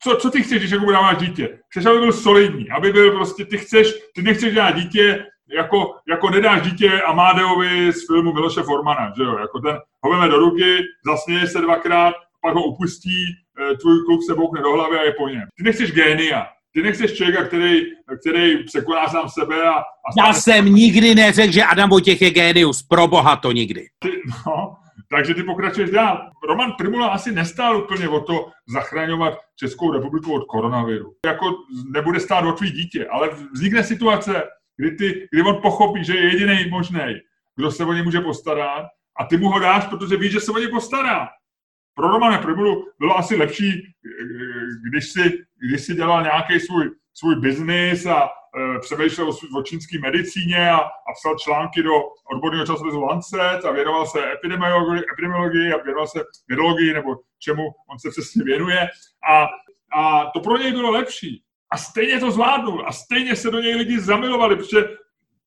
co, co ty chceš, když jako dáváš dítě? Chceš, aby byl solidní, aby byl prostě, ty chceš, ty nechceš dát dítě, jako, jako nedáš dítě Amadeovi z filmu Miloše Formana, že jo, jako ten ho veme do ruky, zasněje se dvakrát, pak ho upustí, eh, tvůj kluk se boukne do hlavy a je po něm. Ty nechceš génia, ty nechceš člověka, který, který překoná sám sebe a... a Já jsem nikdy neřekl, že Adam Vojtěch je génius, pro boha to nikdy. Ty, no, takže ty pokračuješ dál. Roman Primula asi nestál úplně o to zachraňovat Českou republiku od koronaviru. Jako nebude stát o tvý dítě, ale vznikne situace, kdy, ty, kdy on pochopí, že je jediný možný, kdo se o ně může postarat a ty mu ho dáš, protože víš, že se o ně postará. Pro Romana Primulu bylo asi lepší, když si, když si dělal nějaký svůj, svůj biznis a přemýšlel o, o čínské medicíně a, a psal články do odborného časopisu Lancet a věnoval se epidemiologii, epidemiologii a věnoval se virologii nebo čemu on se přesně věnuje. A, a to pro něj bylo lepší. A stejně to zvládnul a stejně se do něj lidi zamilovali, protože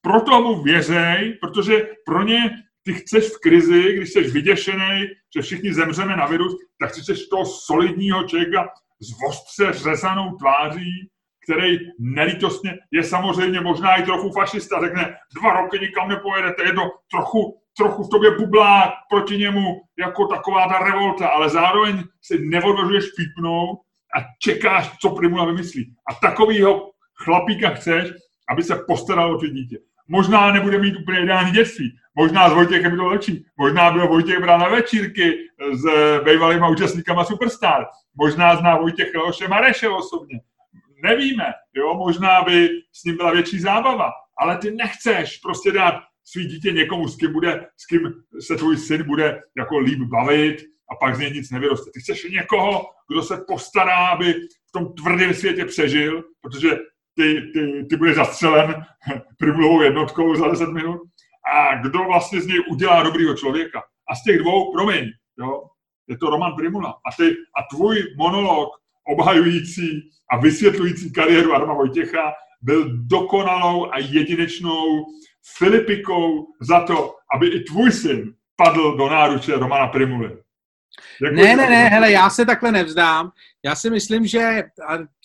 proto mu věřej, protože pro ně ty chceš v krizi, když jsi vyděšený, že všichni zemřeme na virus, tak chceš toho solidního člověka s ostře řezanou tváří, který nelítostně je samozřejmě možná i trochu fašista, řekne, dva roky nikam nepojedete, je to trochu, trochu v tobě bublá proti němu jako taková ta revolta, ale zároveň si neodvažuješ pípnout a čekáš, co Primula vymyslí. A takovýho chlapíka chceš, aby se postaral o ty dítě. Možná nebude mít úplně ideální dětství, možná s Vojtěchem bylo lepší, možná byl Vojtěch bral na večírky s bývalýma účastníkama Superstar, možná zná Vojtěch Leoše Mareše osobně, nevíme, jo, možná by s ním byla větší zábava, ale ty nechceš prostě dát svý dítě někomu, s kým, bude, s kým se tvůj syn bude jako líp bavit a pak z něj nic nevyroste. Ty chceš někoho, kdo se postará, aby v tom tvrdém světě přežil, protože ty, ty, ty budeš zastřelen primulovou jednotkou za 10 minut a kdo vlastně z něj udělá dobrýho člověka. A z těch dvou, promiň, jo, je to Roman Primula. A, ty, a tvůj monolog obhajující a vysvětlující kariéru Adama Vojtěcha byl dokonalou a jedinečnou Filipikou za to, aby i tvůj syn padl do náruče Romana Primuly. ne, ne, ne, hele, já se takhle nevzdám. Já si myslím, že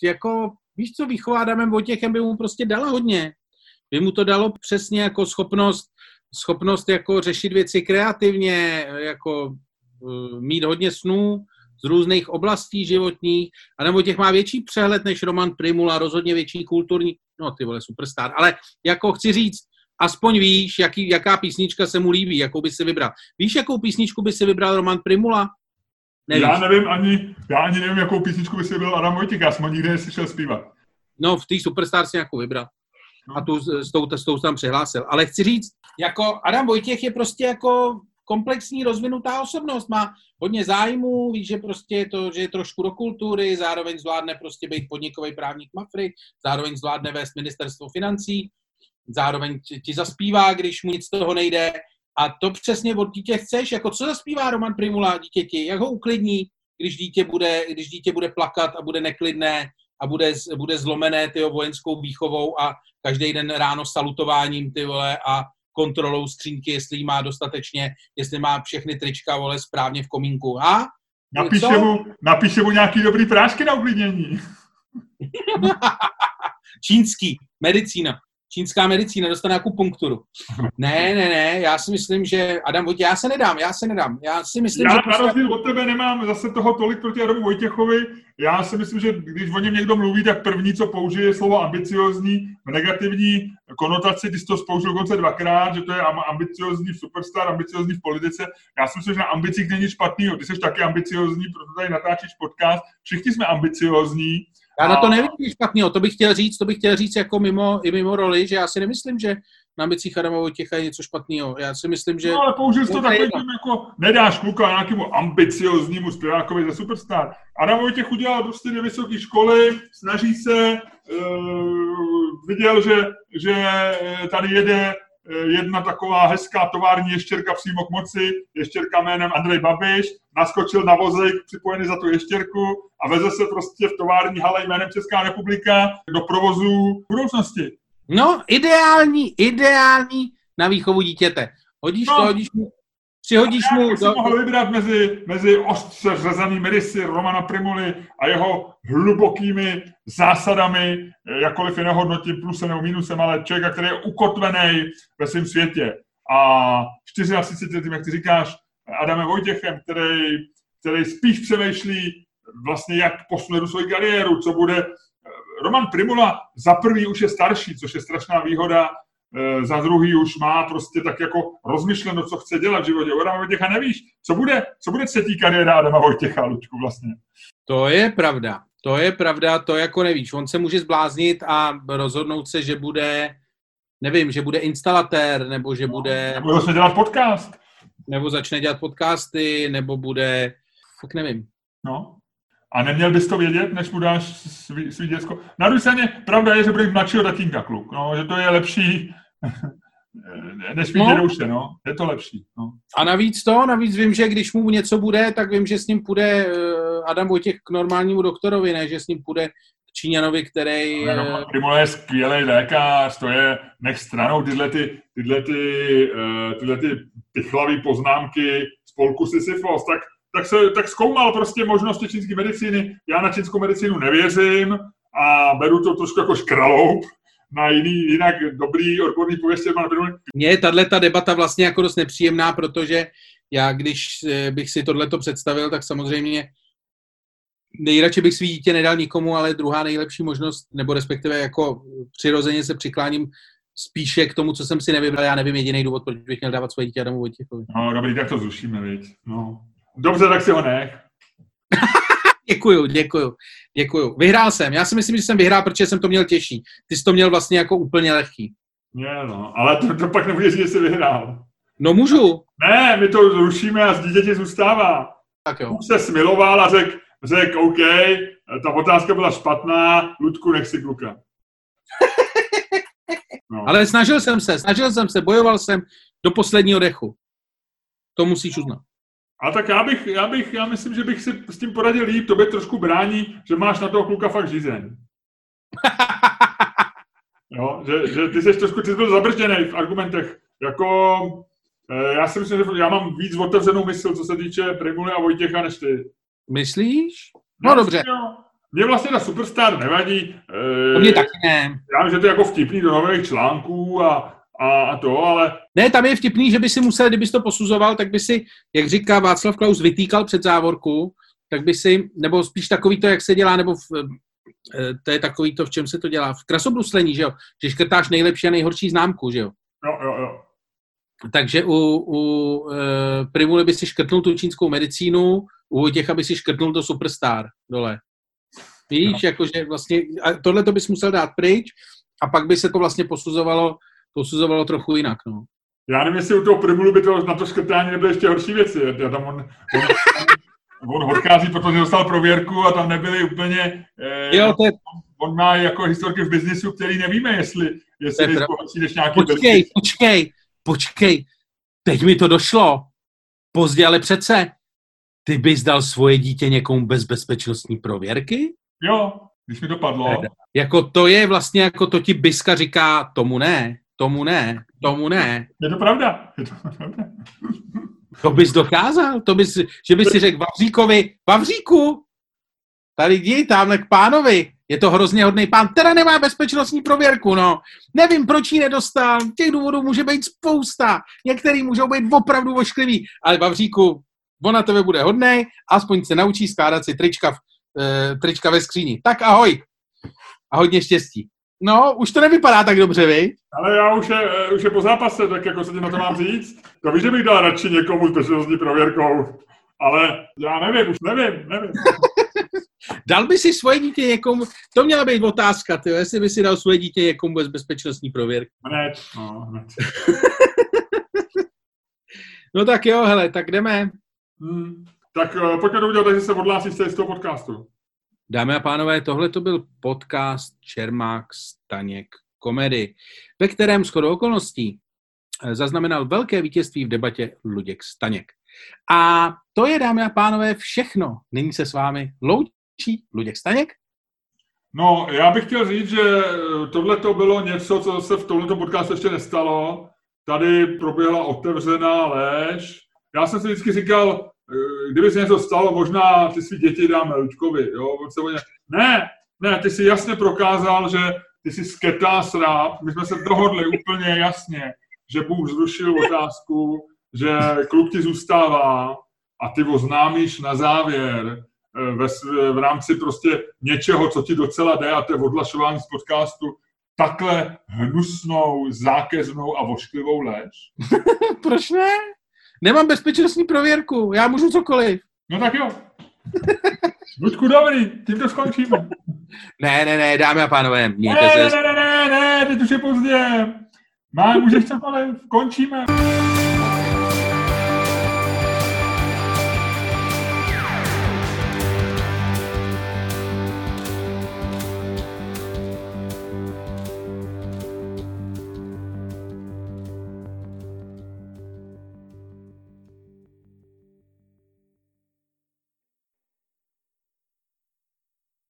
jako, víš co, výchova Adamem Vojtěchem by mu prostě dala hodně. By mu to dalo přesně jako schopnost, schopnost jako řešit věci kreativně, jako uh, mít hodně snů, z různých oblastí životních, anebo těch má větší přehled než Roman Primula, rozhodně větší kulturní, no ty vole, superstar, ale jako chci říct, aspoň víš, jaký, jaká písnička se mu líbí, jakou by si vybral. Víš, jakou písničku by si vybral Roman Primula? Nevíš. Já nevím ani, já ani nevím, jakou písničku by si vybral Adam Vojtěch, já jsem ho nikdy neslyšel zpívat. No, v té Superstar si nějakou vybral. No. A tu s tou, s tou tam přihlásil. Ale chci říct, jako Adam Vojtěch je prostě jako komplexní rozvinutá osobnost, má hodně zájmů, víš, že prostě je to, že je trošku do kultury, zároveň zvládne prostě být podnikový právník Mafry, zároveň zvládne vést ministerstvo financí, zároveň ti, zaspívá, když mu nic z toho nejde. A to přesně od dítě chceš, jako co zaspívá Roman Primula dítěti, jak ho uklidní, když dítě bude, když dítě bude plakat a bude neklidné a bude, bude zlomené tyho vojenskou výchovou a každý den ráno salutováním ty vole a kontrolou skřínky, jestli má dostatečně, jestli má všechny trička, vole, správně v komínku. A? Napíše mu, napíše mu nějaký dobrý prášky na uklidnění. Čínský, medicína čínská medicína dostane nějakou punkturu. Ne, ne, ne, já si myslím, že Adam Vojtěch, já se nedám, já se nedám. Já si myslím, já že... Já na rozdíl od tebe nemám zase toho tolik proti Adamu Vojtěchovi. Já si myslím, že když o něm někdo mluví, tak první, co použije, je slovo ambiciozní v negativní konotaci, když to použil dokonce dvakrát, že to je ambiciozní v superstar, ambiciozní v politice. Já si myslím, že na ambicích není špatný. Ty jsi taky ambiciozní, proto tady natáčíš podcast. Všichni jsme ambiciozní já na to nevím špatného, to bych chtěl říct, to bych chtěl říct jako mimo, i mimo roli, že já si nemyslím, že na ambicích Adama Vojtěcha je něco špatného. Já si myslím, že... No ale použil jsi to takovým, jako nedáš kluka nějakému ambicioznímu zpěvákovi ze Superstar. Adam Vojtěch udělal prostě dvě vysoké školy, snaží se, uh, viděl, že, že tady jede jedna taková hezká tovární ještěrka přímo k moci, ještěrka jménem Andrej Babiš, naskočil na vozejk připojený za tu ještěrku a veze se prostě v tovární hale jménem Česká republika do provozu budoucnosti. No, ideální, ideální na výchovu dítěte. Hodíš no. to, hodíš mu, přihodíš mu... Já do... mohl vybrat mezi, mezi ostře řezanými rysy Romana Primuly a jeho hlubokými zásadami, jakkoliv je nehodnotím plusem nebo minusem, ale člověka, který je ukotvený ve svém světě. A 34 letým, jak ty říkáš, Adamem Vojtěchem, který, který spíš přemýšlí vlastně, jak posune do svoji kariéru, co bude. Roman Primula za prvý už je starší, což je strašná výhoda, za druhý už má prostě tak jako rozmyšleno, co chce dělat v životě. U Adama Vojtěcha nevíš, co bude, co bude třetí kariéra Adama Vojtěcha, Lučku, vlastně. To je pravda. To je pravda, to jako nevíš. On se může zbláznit a rozhodnout se, že bude, nevím, že bude instalatér, nebo že bude... Nebo začne dělat podcast. Nebo začne dělat podcasty, nebo bude, tak nevím. No. A neměl bys to vědět, než mu dáš svý, svý děcko? Na druhé straně, pravda je, že bude mladšího tatínka kluk, no, že to je lepší, než mít no. no. Je to lepší, no. A navíc to, navíc vím, že když mu něco bude, tak vím, že s ním půjde uh, Adam Vojtěch k normálnímu doktorovi, ne, že s ním půjde k Číňanovi, který... No, no, Primula je skvělý lékař, to je, nech stranou tyhle ty, tyhle ty, uh, tyhle ty pichlavý poznámky spolku Sisyfos, tak tak, se, tak zkoumal prostě možnosti čínské medicíny. Já na čínskou medicínu nevěřím a beru to trošku jako škraloup na jiný, jinak dobrý odborný pověst. Mně je tahle ta debata vlastně jako dost nepříjemná, protože já, když eh, bych si tohleto představil, tak samozřejmě nejradši bych svý dítě nedal nikomu, ale druhá nejlepší možnost, nebo respektive jako přirozeně se přikláním spíše k tomu, co jsem si nevybral. Já nevím jediný důvod, proč bych měl dávat svoje dítě Adamu Vojtěchovi. No, dobrý, tak to zrušíme, viď. No. Dobře, tak si ho nech. Děkuju, děkuju, děkuju. Vyhrál jsem. Já si myslím, že jsem vyhrál, protože jsem to měl těžší. Ty jsi to měl vlastně jako úplně lehký. Ne, no, ale to, to pak nebudeš, že jsi vyhrál. No můžu. Ne, my to zrušíme a z dítěti zůstává. Tak jo. Už se smiloval a řekl, řek, OK, ta otázka byla špatná, Ludku, nech si kluka. No. Ale snažil jsem se, snažil jsem se, bojoval jsem do posledního dechu. To musíš uznat. A tak já bych, já bych, já myslím, že bych si s tím poradil líp, tobě trošku brání, že máš na toho kluka fakt žízeň. jo, že, že ty jsi trošku, ty jsi byl zabržděný v argumentech. Jako, eh, já si myslím, že já mám víc otevřenou mysl, co se týče Primuly a Vojtěcha, než ty. Myslíš? No, no dobře. Jo. Mně vlastně ta Superstar nevadí. To mě taky ne. Já vím, že to je jako vtipný do nových článků a a to, ale... Ne, tam je vtipný, že by si musel, kdybys to posuzoval, tak by si, jak říká Václav Klaus, vytýkal před závorku, tak by si, nebo spíš takový to, jak se dělá, nebo v, eh, to je takový to, v čem se to dělá, v krasobruslení, že jo, že škrtáš nejlepší a nejhorší známku, že jo. Jo, jo, jo. Takže u, u e, Primuly by si škrtnul tu čínskou medicínu, u těch, aby si škrtnul to Superstar dole. Víš, no. jakože vlastně, tohle to bys musel dát pryč a pak by se to vlastně posuzovalo posuzovalo trochu jinak. No. Já nevím, jestli u toho Primulu by to na to škrtání nebyly ještě horší věci. Já tam on, on, on odchází, protože dostal prověrku a tam nebyly úplně... Eh, jo, to je... On má jako historky v biznisu, který nevíme, jestli, jestli je horší než nějaký... Počkej, bezpečný. počkej, počkej. Teď mi to došlo. Pozdě, ale přece. Ty bys dal svoje dítě někomu bez bezpečnostní prověrky? Jo, když mi to padlo. Jako to je vlastně, jako to ti Biska říká, tomu ne. Tomu ne, tomu ne. Je to pravda. Je to pravda. To bys dokázal, to bys, že bys si řekl Vavříkovi, Vavříku, tady jdi tamhle k pánovi, je to hrozně hodný pán, teda nemá bezpečnostní prověrku, no. Nevím, proč ji nedostal, těch důvodů může být spousta, některý můžou být opravdu ošklivý, ale Vavříku, on na tebe bude hodný, aspoň se naučí skládat si trička, v, e, trička ve skříni. Tak ahoj a hodně štěstí. No, už to nevypadá tak dobře, vy? Ale já už je, eh, už je po zápase, tak jako se ti na to mám říct. To víš, že bych dal radši někomu s bezpečnostní prověrkou. Ale já nevím, už nevím, nevím. dal by si svoje dítě někomu, to měla být otázka, ty, jestli by si dal svoje dítě někomu bez bezpečnostní prověrky. Hned, no, hned. no tak jo, hele, tak jdeme. Hmm. Tak uh, pojďme to udělat, takže se odhlásíš z toho podcastu. Dámy a pánové, tohle to byl podcast Čermák Staněk komedy, ve kterém shodou okolností zaznamenal velké vítězství v debatě Luděk Staněk. A to je, dámy a pánové, všechno. Nyní se s vámi loučí Luděk Staněk. No, já bych chtěl říct, že tohle to bylo něco, co se v tomto podcastu ještě nestalo. Tady proběhla otevřená lež. Já jsem si vždycky říkal, kdyby se něco stalo, možná ty svý děti dáme Luďkovi. Jo? Ne, ne, ty si jasně prokázal, že ty jsi sketá sráp. My jsme se dohodli úplně jasně, že Bůh zrušil otázku, že klub ti zůstává a ty oznámíš na závěr eh, ve, v rámci prostě něčeho, co ti docela jde, a to je odlašování z podcastu, takhle hnusnou, zákeřnou a vošklivou lež? Proč ne? Nemám bezpečnostní prověrku, já můžu cokoliv. No tak jo. Luďku, dobrý, tím to skončíme. Ne, ne, ne, dámy a pánové, mějte ne, se. Ne, ne, ne, ne, teď už je pozdě. Má, můžeš cokoliv, končíme.